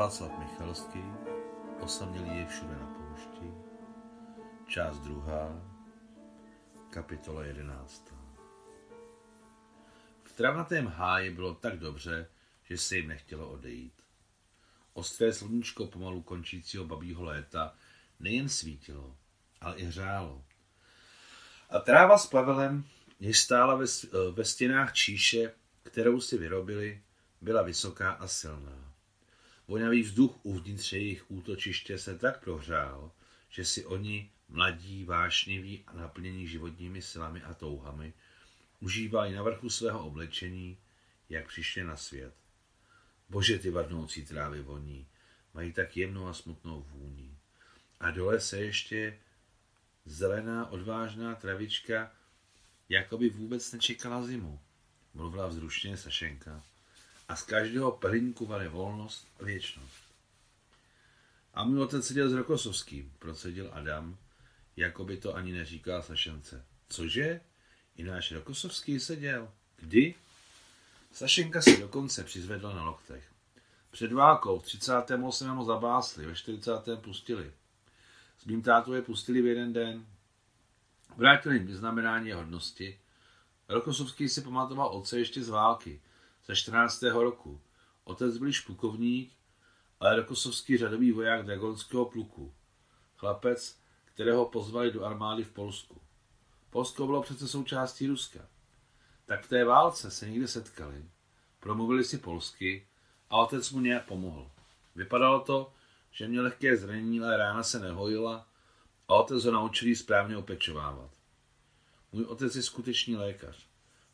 Václav Michalský, osamělý je všude na poušti, část druhá, kapitola jedenáctá. V travnatém háji bylo tak dobře, že se jim nechtělo odejít. Ostré sluníčko pomalu končícího babího léta nejen svítilo, ale i hřálo. A tráva s plavelem, jež stála ve, ve stěnách číše, kterou si vyrobili, byla vysoká a silná. Vonavý vzduch uvnitř jejich útočiště se tak prohřál, že si oni, mladí, vášniví a naplnění životními silami a touhami, užívali na vrchu svého oblečení, jak přišli na svět. Bože, ty vadnoucí trávy voní, mají tak jemnou a smutnou vůni. A dole se ještě zelená, odvážná travička, jako by vůbec nečekala zimu, mluvila vzrušně Sašenka a z každého pelinku vane volnost a věčnost. A můj otec seděl s Rokosovským, procedil Adam, jako by to ani neříkal Sašence. Cože? I náš Rokosovský seděl. Kdy? Sašenka se dokonce přizvedla na loktech. Před válkou v 38. ho zabásli, ve 40. pustili. S mým tátou je pustili v jeden den. Vrátili jim vyznamenání hodnosti. Rokosovský si pamatoval otce ještě z války ze 14. roku. Otec byl špukovník, ale Rokosovský řadový voják Dragonského pluku. Chlapec, kterého pozvali do armády v Polsku. Polsko bylo přece součástí Ruska. Tak v té válce se někde setkali, promluvili si polsky a otec mu nějak pomohl. Vypadalo to, že měl lehké zranění, ale rána se nehojila a otec ho naučil správně opečovávat. Můj otec je skutečný lékař.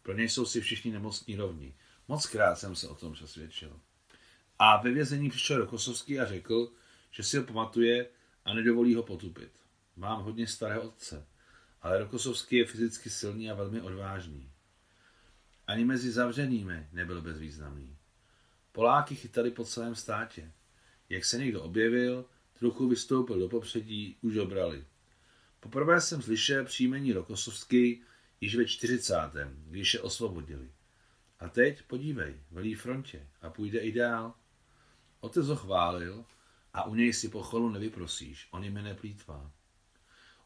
Pro něj jsou si všichni nemocní rovní. Moc krát jsem se o tom přesvědčil. A ve vězení přišel Rokosovský a řekl, že si ho pamatuje a nedovolí ho potupit. Mám hodně staré otce, ale Rokosovský je fyzicky silný a velmi odvážný. Ani mezi zavřenými nebyl bezvýznamný. Poláky chytali po celém státě. Jak se někdo objevil, trochu vystoupil do popředí, už obrali. Poprvé jsem slyšel příjmení Rokosovský již ve 40. když je osvobodili. A teď podívej, velí frontě a půjde i dál. Otec ho chválil a u něj si pocholu nevyprosíš, on jim neplýtvá.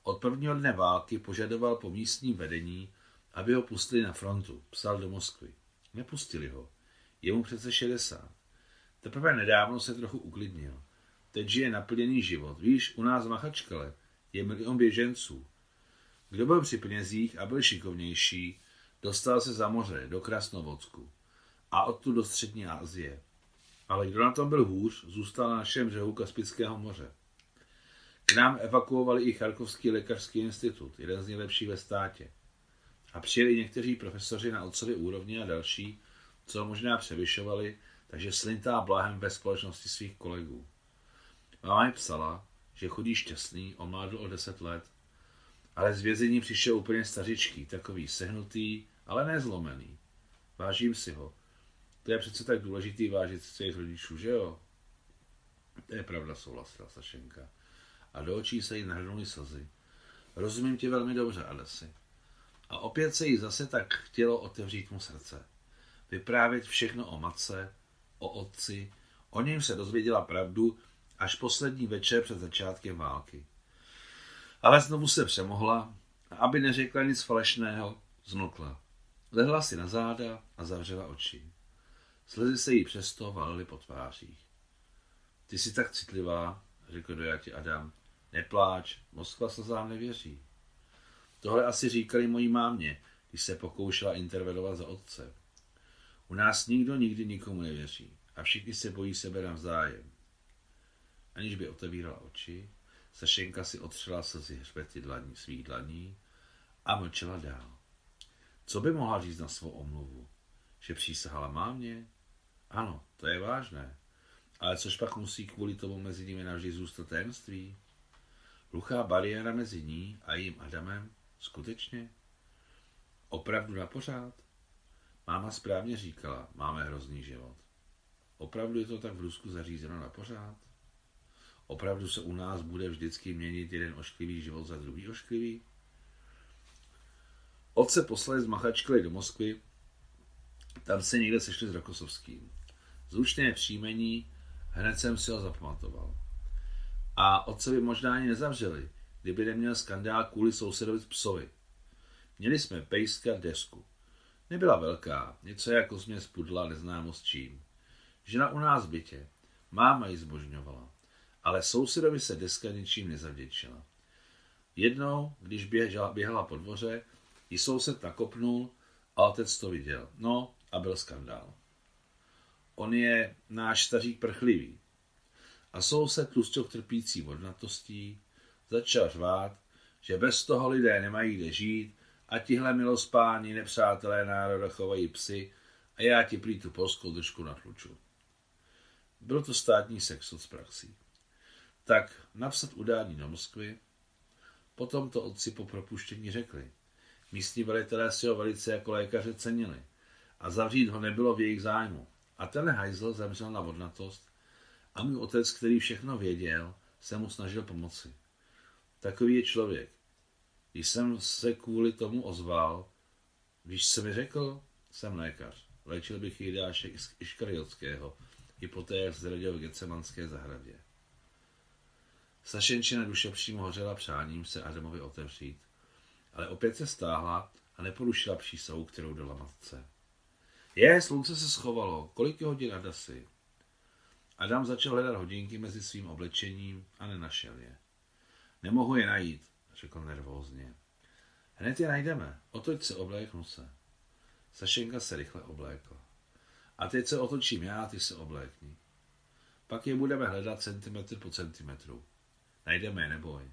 Od prvního dne války požadoval po místním vedení, aby ho pustili na frontu, psal do Moskvy. Nepustili ho. Je mu přece 60. Teprve nedávno se trochu uklidnil. Teď žije naplněný život. Víš, u nás v Machačkale je milion běženců. Kdo byl při penězích a byl šikovnější, Dostal se za moře, do Krasnovodsku a odtud do střední Asie. Ale kdo na tom byl hůř, zůstal na našem břehu Kaspického moře. K nám evakuovali i Charkovský lékařský institut, jeden z nejlepších ve státě. A přijeli někteří profesoři na otcově úrovni a další, co možná převyšovali, takže slintá blahem ve společnosti svých kolegů. Máma mi psala, že chodí šťastný, omládl o deset let, ale z vězení přišel úplně stařičký, takový sehnutý, ale nezlomený. Vážím si ho. To je přece tak důležitý vážit si svých rodičů, že jo? To je pravda, souhlasila Sašenka. A do očí se jí nahrnuly slzy. Rozumím tě velmi dobře, Adesi. A opět se jí zase tak chtělo otevřít mu srdce. Vyprávět všechno o matce, o otci, o něm se dozvěděla pravdu až poslední večer před začátkem války. Ale znovu se přemohla a aby neřekla nic falešného, zmlkla. Lehla si na záda a zavřela oči. Slzy se jí přesto valily po tvářích. Ty jsi tak citlivá, řekl dojatě Adam. Nepláč, Moskva slzám nevěří. Tohle asi říkali mojí mámě, když se pokoušela intervenovat za otce. U nás nikdo nikdy nikomu nevěří a všichni se bojí sebe navzájem. Aniž by otevírala oči, Sašenka si otřela slzy hřbety dlaní svých dlaní a mlčela dál. Co by mohla říct na svou omluvu? Že přísahala mámě? Ano, to je vážné. Ale což pak musí kvůli tomu mezi nimi navždy zůstat tajemství? Hluchá bariéra mezi ní a jím Adamem? Skutečně? Opravdu na pořád? Máma správně říkala, máme hrozný život. Opravdu je to tak v Rusku zařízeno na pořád? Opravdu se u nás bude vždycky měnit jeden ošklivý život za druhý ošklivý? Otce poslali z Machačkely do Moskvy, tam se někde sešli s Rokosovským. Zlučné příjmení Hned jsem si ho zapamatoval. A otce by možná ani nezavřeli, kdyby neměl skandál kvůli sousedovi psovi. Měli jsme pejska desku. Nebyla velká, něco jako směs pudla neznámo s čím. Žena u nás v bytě. Máma ji zbožňovala. Ale sousedovi se deska ničím nezavděčila. Jednou, když běžela, běhala po dvoře, ji soused nakopnul a otec to viděl. No a byl skandál. On je náš stařík prchlivý. A soused tlusťok trpící vodnatostí začal řvát, že bez toho lidé nemají kde žít a tihle milospáni nepřátelé národa chovají psy a já ti prý tu polskou držku natluču. Byl to státní sex z praxí. Tak napsat udání do Moskvy, potom to otci po propuštění řekli. Místní velitelé si ho velice jako lékaře cenili a zavřít ho nebylo v jejich zájmu. A ten hajzl zemřel na vodnatost a můj otec, který všechno věděl, se mu snažil pomoci. Takový je člověk. Když jsem se kvůli tomu ozval, víš, co mi řekl? Jsem lékař. Léčil bych Jidáše Iškariotského i poté, jak zradil v Gecemanské zahradě. Sašenčina duše přímo hořela přáním se Adamovi otevřít, ale opět se stáhla a neporušila přísahu, kterou dala matce. Je, slunce se schovalo, kolik je hodin Adasy? Adam začal hledat hodinky mezi svým oblečením a nenašel je. Nemohu je najít, řekl nervózně. Hned je najdeme, otoč se, obléknu se. Sašenka se rychle oblékla. A teď se otočím já, ty se oblékni. Pak je budeme hledat centimetr po centimetru. Najdeme je, neboj.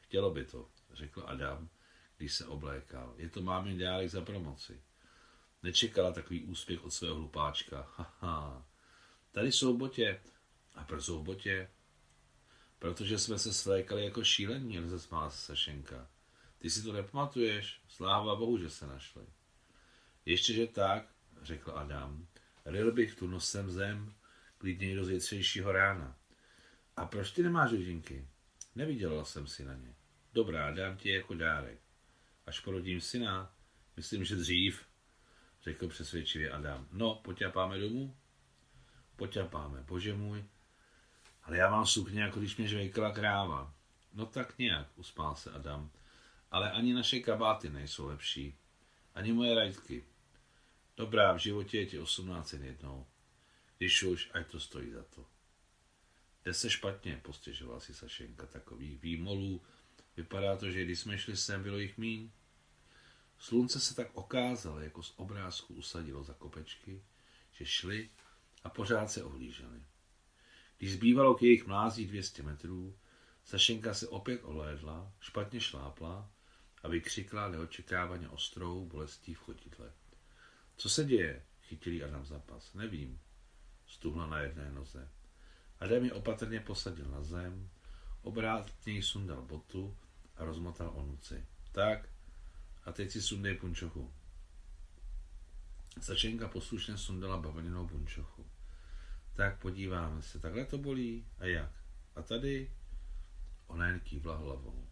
Chtělo by to, řekl Adam, když se oblékal. Je to mámin dálek za promoci. Nečekala takový úspěch od svého hlupáčka. Haha. Tady jsou botě. A proč jsou botě? Protože jsme se svlékali jako šílení, rozesmála se Sašenka. Ty si to nepamatuješ? Sláva Bohu, že se našli. Ještě, že tak, řekl Adam. Ril bych tu nosem zem, klidně do zítřejšího rána. A proč ty nemáš hodinky? Neviděla jsem si na ně. Dobrá, dám ti jako dárek. Až porodím syna, myslím, že dřív, řekl přesvědčivě Adam. No, poťapáme domů? Poťapáme, bože můj. Ale já mám sukně, jako když mě žvejkala kráva. No tak nějak, uspál se Adam. Ale ani naše kabáty nejsou lepší. Ani moje rajtky. Dobrá, v životě je ti 18 jednou. Když už, ať to stojí za to. Jde se špatně, postěžoval si Sašenka takových výmolů. Vypadá to, že když jsme šli sem, bylo jich míň. Slunce se tak okázalo, jako z obrázku usadilo za kopečky, že šli a pořád se ohlíželi. Když zbývalo k jejich mlází 200 metrů, Sašenka se opět ohlédla, špatně šlápla a vykřikla neočekávaně ostrou bolestí v chodidle. Co se děje? Chytilý Adam zapas. Nevím. Stuhla na jedné noze. Adam je opatrně posadil na zem, obrátně sundal botu a rozmotal onuci. Tak, a teď si sundej punčochu. Sačenka poslušně sundala bavlněnou punčochu. Tak podíváme se, takhle to bolí a jak? A tady ona jen kývla hlavou.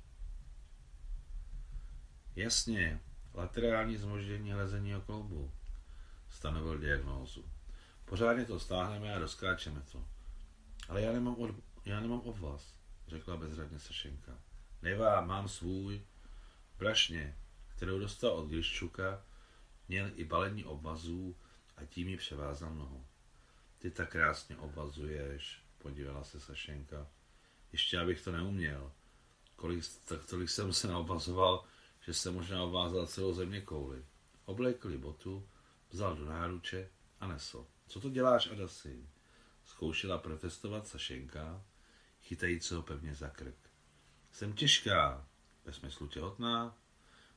Jasně, laterální zmoždění hlezeního kloubu, stanovil diagnózu. Pořádně to stáhneme a rozkráčeme to. Ale já nemám, od, já nemám od vás, řekla bezradně Sašenka. Nevá, mám svůj. Brašně, kterou dostal od Gryščuka, měl i balení obvazů a tím ji převázal nohu. Ty tak krásně obvazuješ, podívala se Sašenka. Ještě abych to neuměl. Kolik, tak tolik jsem se naobazoval, že jsem možná obvázal celou země kouli. Oblékli botu, vzal do náruče a nesl. Co to děláš, Adasi? Zkoušela protestovat Sašenka, chytající ho pevně za krk. Jsem těžká, ve smyslu těhotná,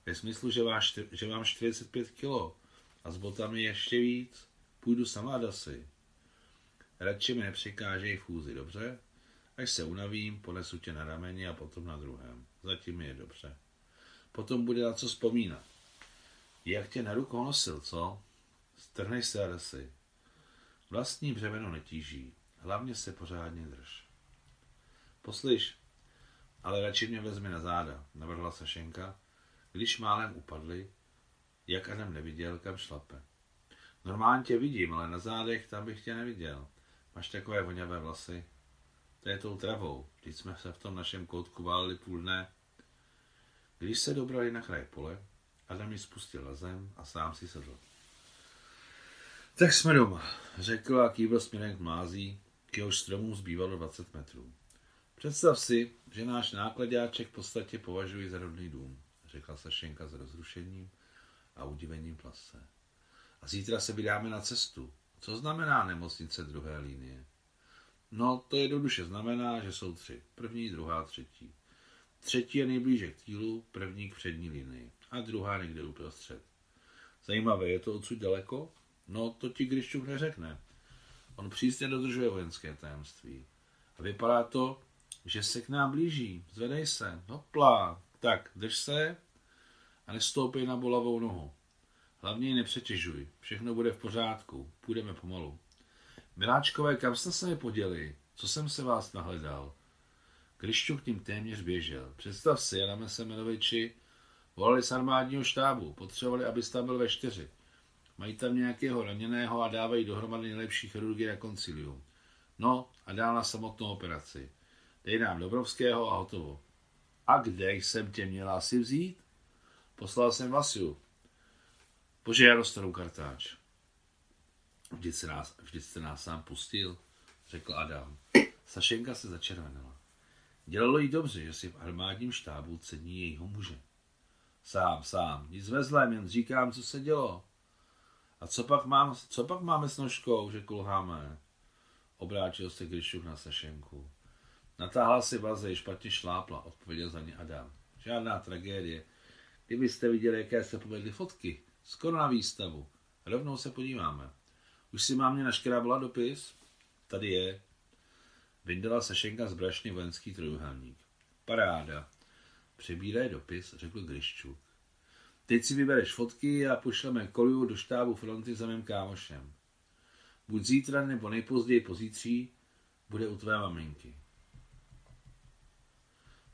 ve smyslu, že, máš, že mám 45 kilo a s botami ještě víc. Půjdu sama, Adasi. Radši mi nepřekážej fúzi, dobře? Až se unavím, ponesu tě na rameni a potom na druhém. Zatím je dobře. Potom bude na co vzpomínat. Jak tě na rukou nosil, co? Strhnej se, Adasi. Vlastní břemeno netíží. Hlavně se pořádně drž. Poslyš, ale radši mě vezmi na záda, navrhla Sašenka, když málem upadli, jak Adam neviděl, kam šlape. Normálně tě vidím, ale na zádech tam bych tě neviděl. Máš takové voňavé vlasy. To je tou travou. Teď jsme se v tom našem koutku válili půl dne. Když se dobrali na kraj pole, Adam ji spustil na zem a sám si sedl. Tak jsme doma, řekl a kývil směrem k mlází, k jehož stromům zbývalo 20 metrů. Představ si, že náš nákladňáček v podstatě považuji za rodný dům, řekla Sašenka s rozrušením a udivením plase. A zítra se vydáme na cestu. Co znamená nemocnice druhé linie? No, to jednoduše znamená, že jsou tři. První, druhá, třetí. Třetí je nejblíže k týlu, první k přední linii a druhá někde uprostřed. Zajímavé, je to odsud daleko? No, to ti Griščuk neřekne. On přísně dodržuje vojenské tajemství. A vypadá to, že se k nám blíží. Zvedej se. Hopla. Tak, drž se a nestoupej na bolavou nohu. Hlavně ji nepřetěžuj. Všechno bude v pořádku. Půjdeme pomalu. Miláčkové, kam jste se mi poděli? Co jsem se vás nahledal? Krišťuk k ním téměř běžel. Představ si, Jana Semenoviči, volali z armádního štábu, potřebovali, aby tam byl ve čtyři. Mají tam nějakého raněného a dávají dohromady nejlepší chirurgy na koncilium. No a dál na samotnou operaci. Dej nám Dobrovského a hotovo. A kde jsem tě měla asi vzít? Poslal jsem Vasiu. Bože, já dostanu kartáč. Vždyť se nás, vždyť jste nás sám pustil, řekl Adam. Sašenka se začervenala. Dělalo jí dobře, že si v armádním štábu cení jejího muže. Sám, sám, nic ve zlém, jen říkám, co se dělo. A co pak, mám, co pak máme s nožkou, že kulháme? Obrátil se Gryšuk na Sašenku. Natáhla si vaze, špatně šlápla, odpověděl za ně Adam. Žádná tragédie. Kdybyste viděli, jaké se povedly fotky, skoro na výstavu. Rovnou se podíváme. Už si mám mě naškrábala dopis? Tady je. Vyndala Sašenka z brašny vojenský trojuhelník. Paráda. Přebíraj dopis, řekl Gryščuk. Teď si vybereš fotky a pošleme koliu do štábu fronty za mým kámošem. Buď zítra nebo nejpozději pozítří bude u tvé maminky.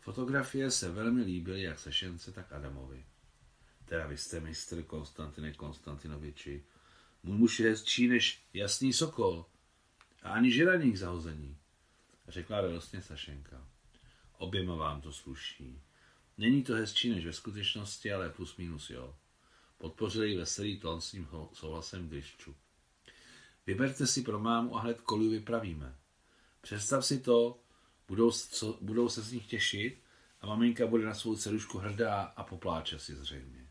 Fotografie se velmi líbily jak Sešence, tak Adamovi. Teda vy jste mistr Konstantine Konstantinoviči. Můj muž je hezčí než jasný sokol. A ani žiraník zahození, řekla radostně Sašenka. Oběma vám to sluší. Není to hezčí než ve skutečnosti, ale plus minus jo. Podpořili veselý tón s ním souhlasem Gryšču. Vyberte si pro mámu a hned koliu vypravíme. Představ si to, budou, co, budou se z nich těšit a maminka bude na svou dcerušku hrdá a popláče si zřejmě.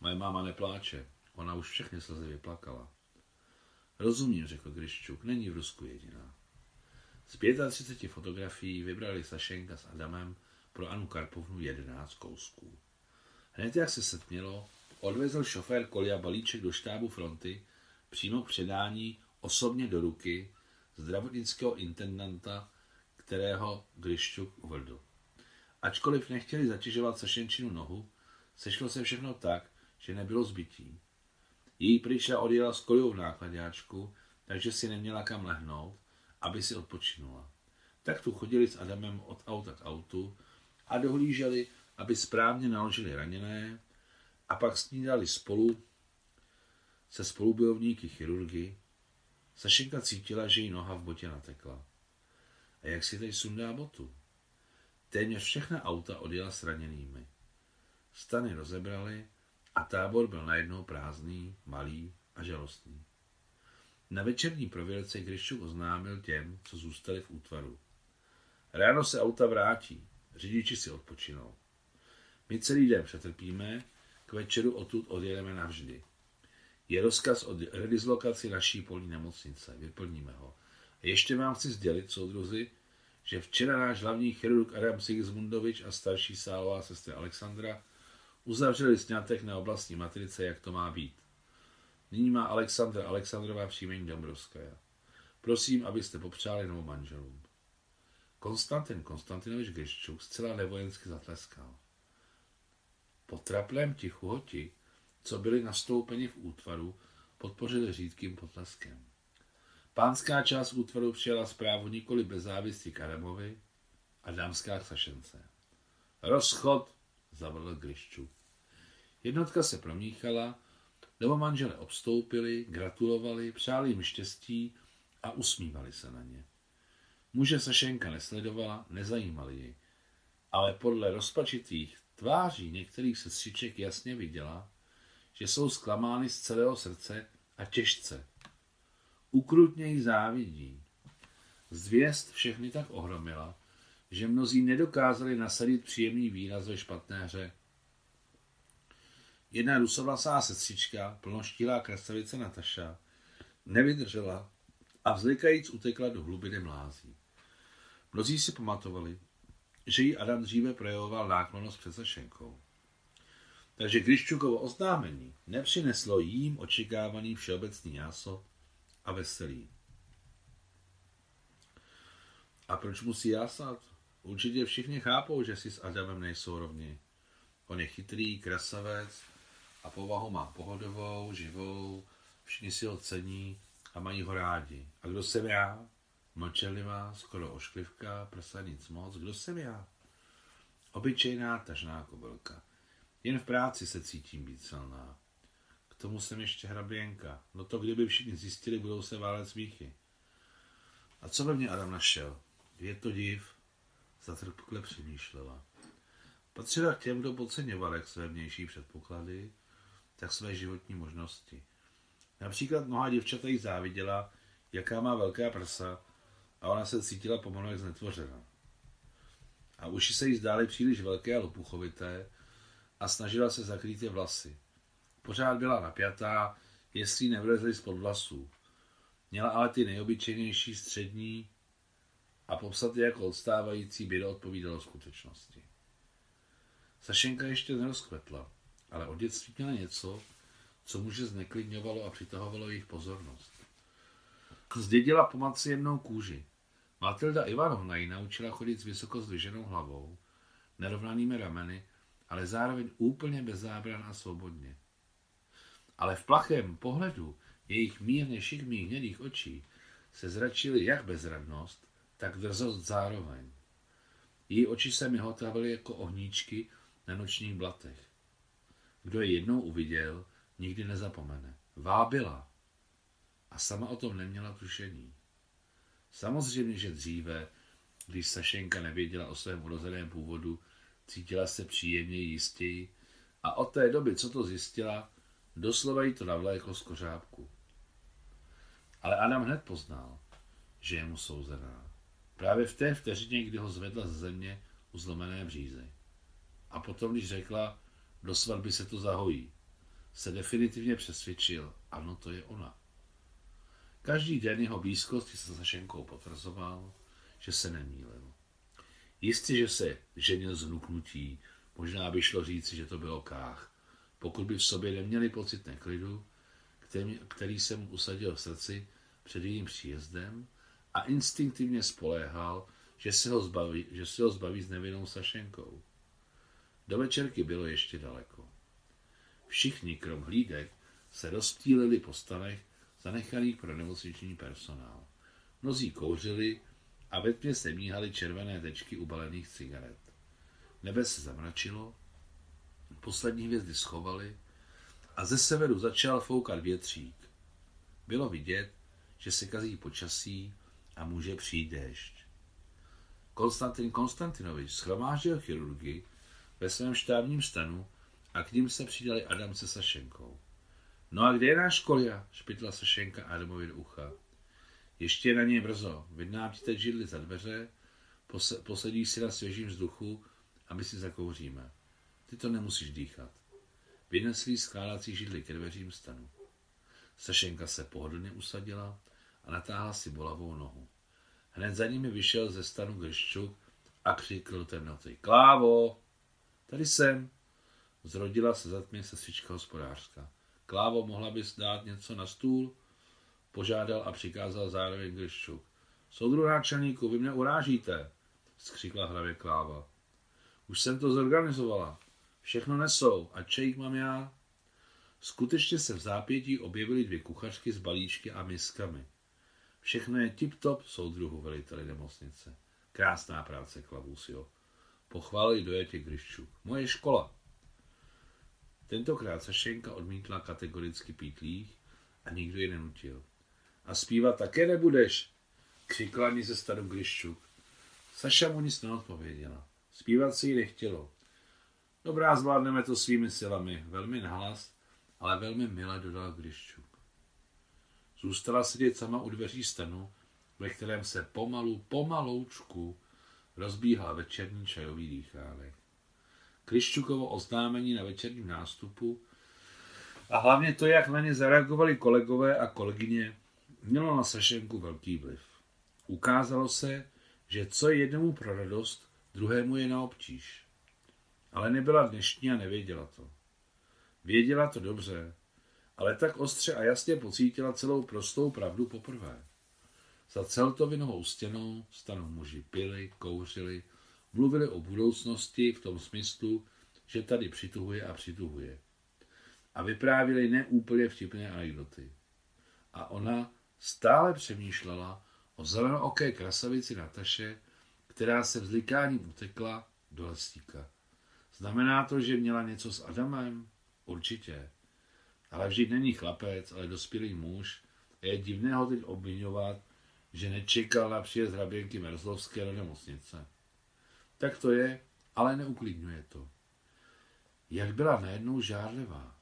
Moje máma nepláče, ona už všechny slzy vyplakala. Rozumím, řekl Gryščuk, není v Rusku jediná. Z 35 fotografií vybrali Sašenka s Adamem pro Anu Karpovnu 11 kousků. Hned jak se setmělo, odvezl šofér Kolia balíček do štábu fronty přímo k předání osobně do ruky zdravotnického intendanta, kterého Gryščuk uvedl. Ačkoliv nechtěli zatěžovat Sašenčinu nohu, sešlo se všechno tak, že nebylo zbytí. Její pryča odjela s kolijou v nákladňáčku, takže si neměla kam lehnout, aby si odpočinula. Tak tu chodili s Adamem od auta k autu a dohlíželi, aby správně naložili raněné a pak snídali spolu se spolubojovníky chirurgy. Sašenka cítila, že jí noha v botě natekla. A jak si teď sundá botu? Téměř všechna auta odjela s raněnými. Stany rozebrali a tábor byl najednou prázdný, malý a žalostný. Na večerní prověrce Gryščuk oznámil těm, co zůstali v útvaru. Ráno se auta vrátí, řidiči si odpočinou. My celý den přetrpíme, k večeru odtud odjedeme navždy. Je rozkaz o redislokaci naší polní nemocnice, vyplníme ho. Ještě vám chci sdělit, soudruzi, že včera náš hlavní chirurg Adam Sigismundovič a starší sálová sestra Alexandra uzavřeli snětek na oblastní matrice, jak to má být. Nyní má Alexandra Alexandrová příjmení Dombrovská. Prosím, abyste popřáli novou manželům. Konstantin Konstantinovič Gryščuk zcela nevojensky zatleskal. Po traplém tichu ho ti, co byli nastoupeni v útvaru, podpořili řídkým potleskem. Pánská část útvaru přijala zprávu nikoli bez závisti Karemovi a dámská k Sašence. Rozchod, zavrl Gryščuk. Jednotka se promíchala, nebo manžele obstoupili, gratulovali, přáli jim štěstí a usmívali se na ně. Muže Sašenka nesledovala, nezajímali ji, ale podle rozpačitých tváří některých sestřiček jasně viděla, že jsou zklamány z celého srdce a těžce. Ukrutně jí závidí. Zvěst všechny tak ohromila, že mnozí nedokázali nasadit příjemný výraz ve špatné hře. Jedna rusovlasá sestřička, plnoštílá krasavice Nataša, nevydržela a vzlikajíc utekla do hlubiny mlází. Mnozí si pamatovali, že jí Adam dříve projevoval náklonost před Sašenkou. Takže Kriščukovo oznámení nepřineslo jím očekávaný všeobecný jáso a veselí. A proč musí jásat? Určitě všichni chápou, že si s Adamem nejsou rovni. On je chytrý, krasavec a povahu má pohodovou, živou, všichni si ho cení a mají ho rádi. A kdo jsem já? Mlčelivá, skoro ošklivka, prsa nic moc. Kdo jsem já? Obyčejná tažná kobylka. Jen v práci se cítím být silná. Tomu jsem ještě hraběnka. No to kdyby všichni zjistili, budou se válet smíchy. A co ve mně Adam našel? Je to div? Zatrpkle přemýšlela. Patřila k těm, kdo podceňoval jak své vnější předpoklady, tak své životní možnosti. Například mnoha děvčata jí záviděla, jaká má velká prsa a ona se cítila pomalu jak znetvořena. A uši se jí zdály příliš velké a lopuchovité a snažila se zakrýt je vlasy. Pořád byla napjatá, jestli nevlezly spod vlasů. Měla ale ty nejobyčejnější střední a popsat je jako odstávající by odpovídalo skutečnosti. Sašenka ještě nerozkvetla, ale od dětství měla něco, co muže zneklidňovalo a přitahovalo jejich pozornost. Zdědila po matce jemnou kůži. Matilda Ivanovna ji naučila chodit s vysoko zdviženou hlavou, nerovnanými rameny, ale zároveň úplně bez zábran a svobodně. Ale v plachém pohledu jejich mírně šikmých hnědých očí se zračily jak bezradnost, tak drzost zároveň. Její oči se mi hotavily jako ohníčky na nočních blatech. Kdo je jednou uviděl, nikdy nezapomene. Vábila. A sama o tom neměla tušení. Samozřejmě, že dříve, když Sašenka nevěděla o svém urozeném původu, cítila se příjemně jistěji a od té doby, co to zjistila, doslova jí to navla jako z kořápku. Ale Adam hned poznal, že je mu souzená. Právě v té vteřině, kdy ho zvedla z země u zlomené břízy. A potom, když řekla, do svatby se to zahojí, se definitivně přesvědčil, ano, to je ona. Každý den jeho blízkosti se Sašenkou potvrzoval, že se nemýlil. Jistě, že se ženil z vnuknutí, možná by šlo říci, že to bylo kách. Pokud by v sobě neměli pocit neklidu, který, se mu usadil v srdci před jejím příjezdem a instinktivně spoléhal, že se ho zbaví, že se ho zbaví s nevinnou Sašenkou. Do večerky bylo ještě daleko. Všichni, krom hlídek, se rozptýlili po stanech zanechaných pro nemocniční personál. Mnozí kouřili a ve tmě se míhaly červené tečky ubalených cigaret. Nebe se zamračilo, poslední hvězdy schovaly a ze severu začal foukat větřík. Bylo vidět, že se kazí počasí a může přijít déšť. Konstantin Konstantinovič schromáždil chirurgy ve svém štábním stanu a k ním se přidali Adam se Sašenkou. No a kde je náš kolia? špitla Sašenka Adamovi do ucha. Ještě je na něj brzo. Teď židli za dveře, posedíš si na svěžím vzduchu a my si zakouříme. Ty to nemusíš dýchat. Vyneslí skládací židli ke dveřím stanu. Sašenka se pohodlně usadila a natáhla si bolavou nohu. Hned za nimi vyšel ze stanu Grščuk a křikl temnoty. Klávo! Tady jsem! Zrodila se zatmě sestřička hospodářská. Klávo, mohla bys dát něco na stůl? Požádal a přikázal zároveň Grščuk. Soudru náčelníku, vy mě urážíte, skřikla hravě Kláva. Už jsem to zorganizovala. Všechno nesou. A čejík mám já? Skutečně se v zápětí objevily dvě kuchařky s balíčky a miskami. Všechno je tip-top, soudruhu veliteli nemocnice. Krásná práce, Klavusio. Pochválili dojetě Gryščuk. Moje škola. Tentokrát Sašenka odmítla kategoricky pítlích a nikdo ji nenutil. A zpívat také nebudeš, křikla ní ze starou Gryščuk. Saša mu nic neodpověděla. Zpívat si jí nechtělo. Dobrá, zvládneme to svými silami. Velmi nahlas, ale velmi milé dodal Gryščuk. Zůstala sedět sama u dveří stanu, ve kterém se pomalu, pomaloučku rozbíhal večerní čajový dýchánek. Kryščukovo oznámení na večerním nástupu a hlavně to, jak na ně zareagovali kolegové a kolegyně, mělo na Sašenku velký vliv. Ukázalo se, že co je jednomu pro radost, druhému je na obtíž. Ale nebyla dnešní a nevěděla to. Věděla to dobře, ale tak ostře a jasně pocítila celou prostou pravdu poprvé. Za celtovinovou stěnou stanou muži pili, kouřili, mluvili o budoucnosti v tom smyslu, že tady přituhuje a přituhuje. A vyprávěli neúplně vtipné anekdoty. A ona stále přemýšlela o zelenooké krasavici Nataše, která se vzlikáním utekla do lesíka. Znamená to, že měla něco s Adamem? Určitě. Ale vždyť není chlapec, ale dospělý muž a je divné ho teď obvinovat, že nečekal na příjezd hraběnky Merzlovské do nemocnice. Tak to je, ale neuklidňuje to. Jak byla najednou žárlivá.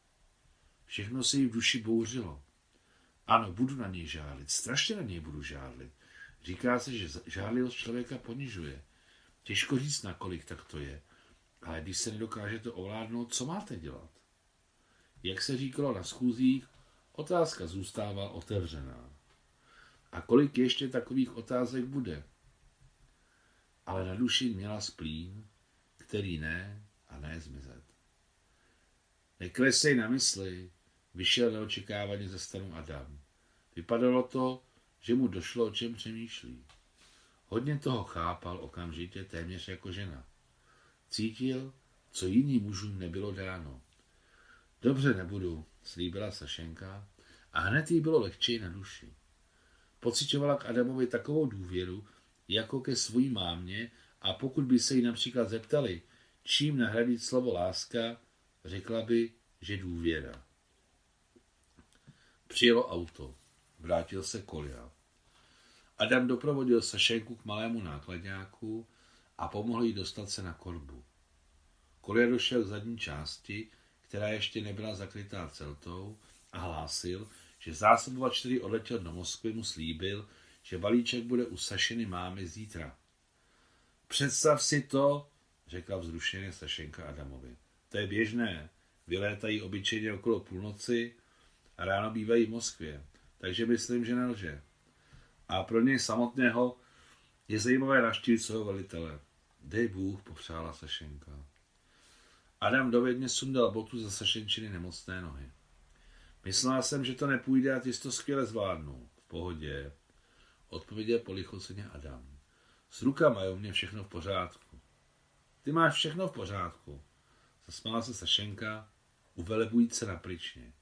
Všechno se jí v duši bouřilo. Ano, budu na něj žárlit, strašně na něj budu žárlit. Říká se, že žárlivost člověka ponižuje. Těžko říct, nakolik tak to je. Ale když se nedokážete ovládnout, co máte dělat? Jak se říkalo na schůzích, otázka zůstává otevřená. A kolik ještě takových otázek bude? Ale na duši měla splín, který ne a ne zmizet. Neklesej na mysli, vyšel neočekávaně ze stanu Adam. Vypadalo to, že mu došlo, o čem přemýšlí. Hodně toho chápal okamžitě, téměř jako žena. Cítil, co jiným mužům nebylo dáno. Dobře nebudu, slíbila Sašenka a hned jí bylo lehčej na duši. Pocitovala k Adamovi takovou důvěru, jako ke svojí mámě a pokud by se jí například zeptali, čím nahradit slovo láska, řekla by, že důvěra. Přijelo auto. Vrátil se Kolia. Adam doprovodil Sašenku k malému nákladňáku a pomohl jí dostat se na korbu. Kolia došel k zadní části, která ještě nebyla zakrytá celtou a hlásil, že zásobovač, který odletěl do Moskvy, mu slíbil, že balíček bude u Sašiny mámy zítra. Představ si to, řekla vzrušeně Sašenka Adamovi. To je běžné. Vylétají obyčejně okolo půlnoci a ráno bývají v Moskvě, takže myslím, že nelže. A pro něj samotného je zajímavé naštívit svého velitele. Dej Bůh, popřála Sašenka. Adam dovedně sundal botu za Sašenčiny nemocné nohy. Myslela jsem, že to nepůjde a ty to skvěle zvládnu. V pohodě. Odpověděl polichoceně Adam. S rukama je u mě všechno v pořádku. Ty máš všechno v pořádku. Zasmála se Sašenka, uvelebujíc se na pličně.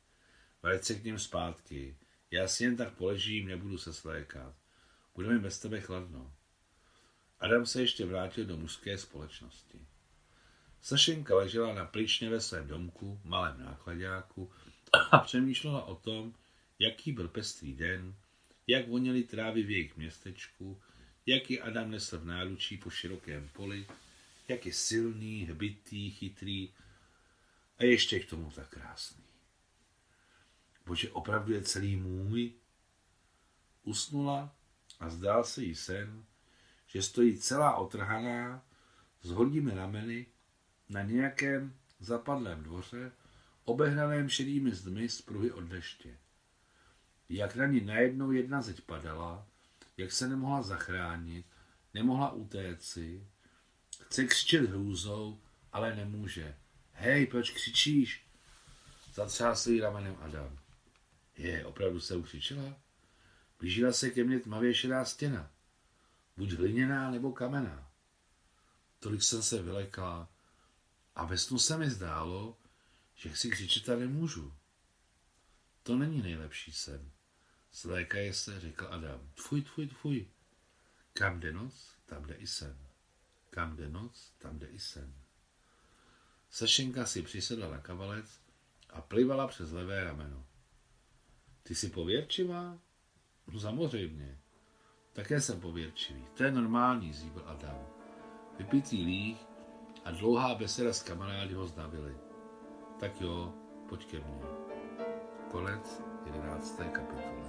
Vrať se k něm zpátky. Já si jen tak poležím, nebudu se slékat. Bude mi bez tebe chladno. Adam se ještě vrátil do mužské společnosti. Sašenka ležela na pličně ve svém domku, malém nákladňáku, a přemýšlela o tom, jaký byl pestrý den, jak voněly trávy v jejich městečku, jak je Adam nesl v náručí po širokém poli, jak je silný, hbitý, chytrý a ještě k tomu tak krásný. Bože, opravdu je celý můj? Usnula a zdál se jí sen, že stojí celá otrhaná s hodnými rameny na nějakém zapadlém dvoře, obehnaném šedými zdmi z pruhy od deště. Jak na ní najednou jedna zeď padala, jak se nemohla zachránit, nemohla utéci, chce křičet hrůzou, ale nemůže. Hej, proč křičíš? Zatřásl jí ramenem Adam. Je, opravdu se ukřičela? Blížila se ke mně tmavě šedá stěna. Buď hliněná nebo kamená. Tolik jsem se vylekla a ve snu se mi zdálo, že si křičet a nemůžu. To není nejlepší sen. Slékaje se, řekl Adam. Tfuj, tfuj, tfuj. Kam jde noc, tam jde i sen. Kam jde noc, tam jde i sen. Sašenka si přisedla na kavalec a plivala přes levé rameno. Ty jsi pověrčivá? No samozřejmě. Také jsem pověrčivý. To je normální, zíbil Adam. Vypitý líh a dlouhá beseda s kamarády ho znavili. Tak jo, pojď ke mně. Konec 11. kapitoly.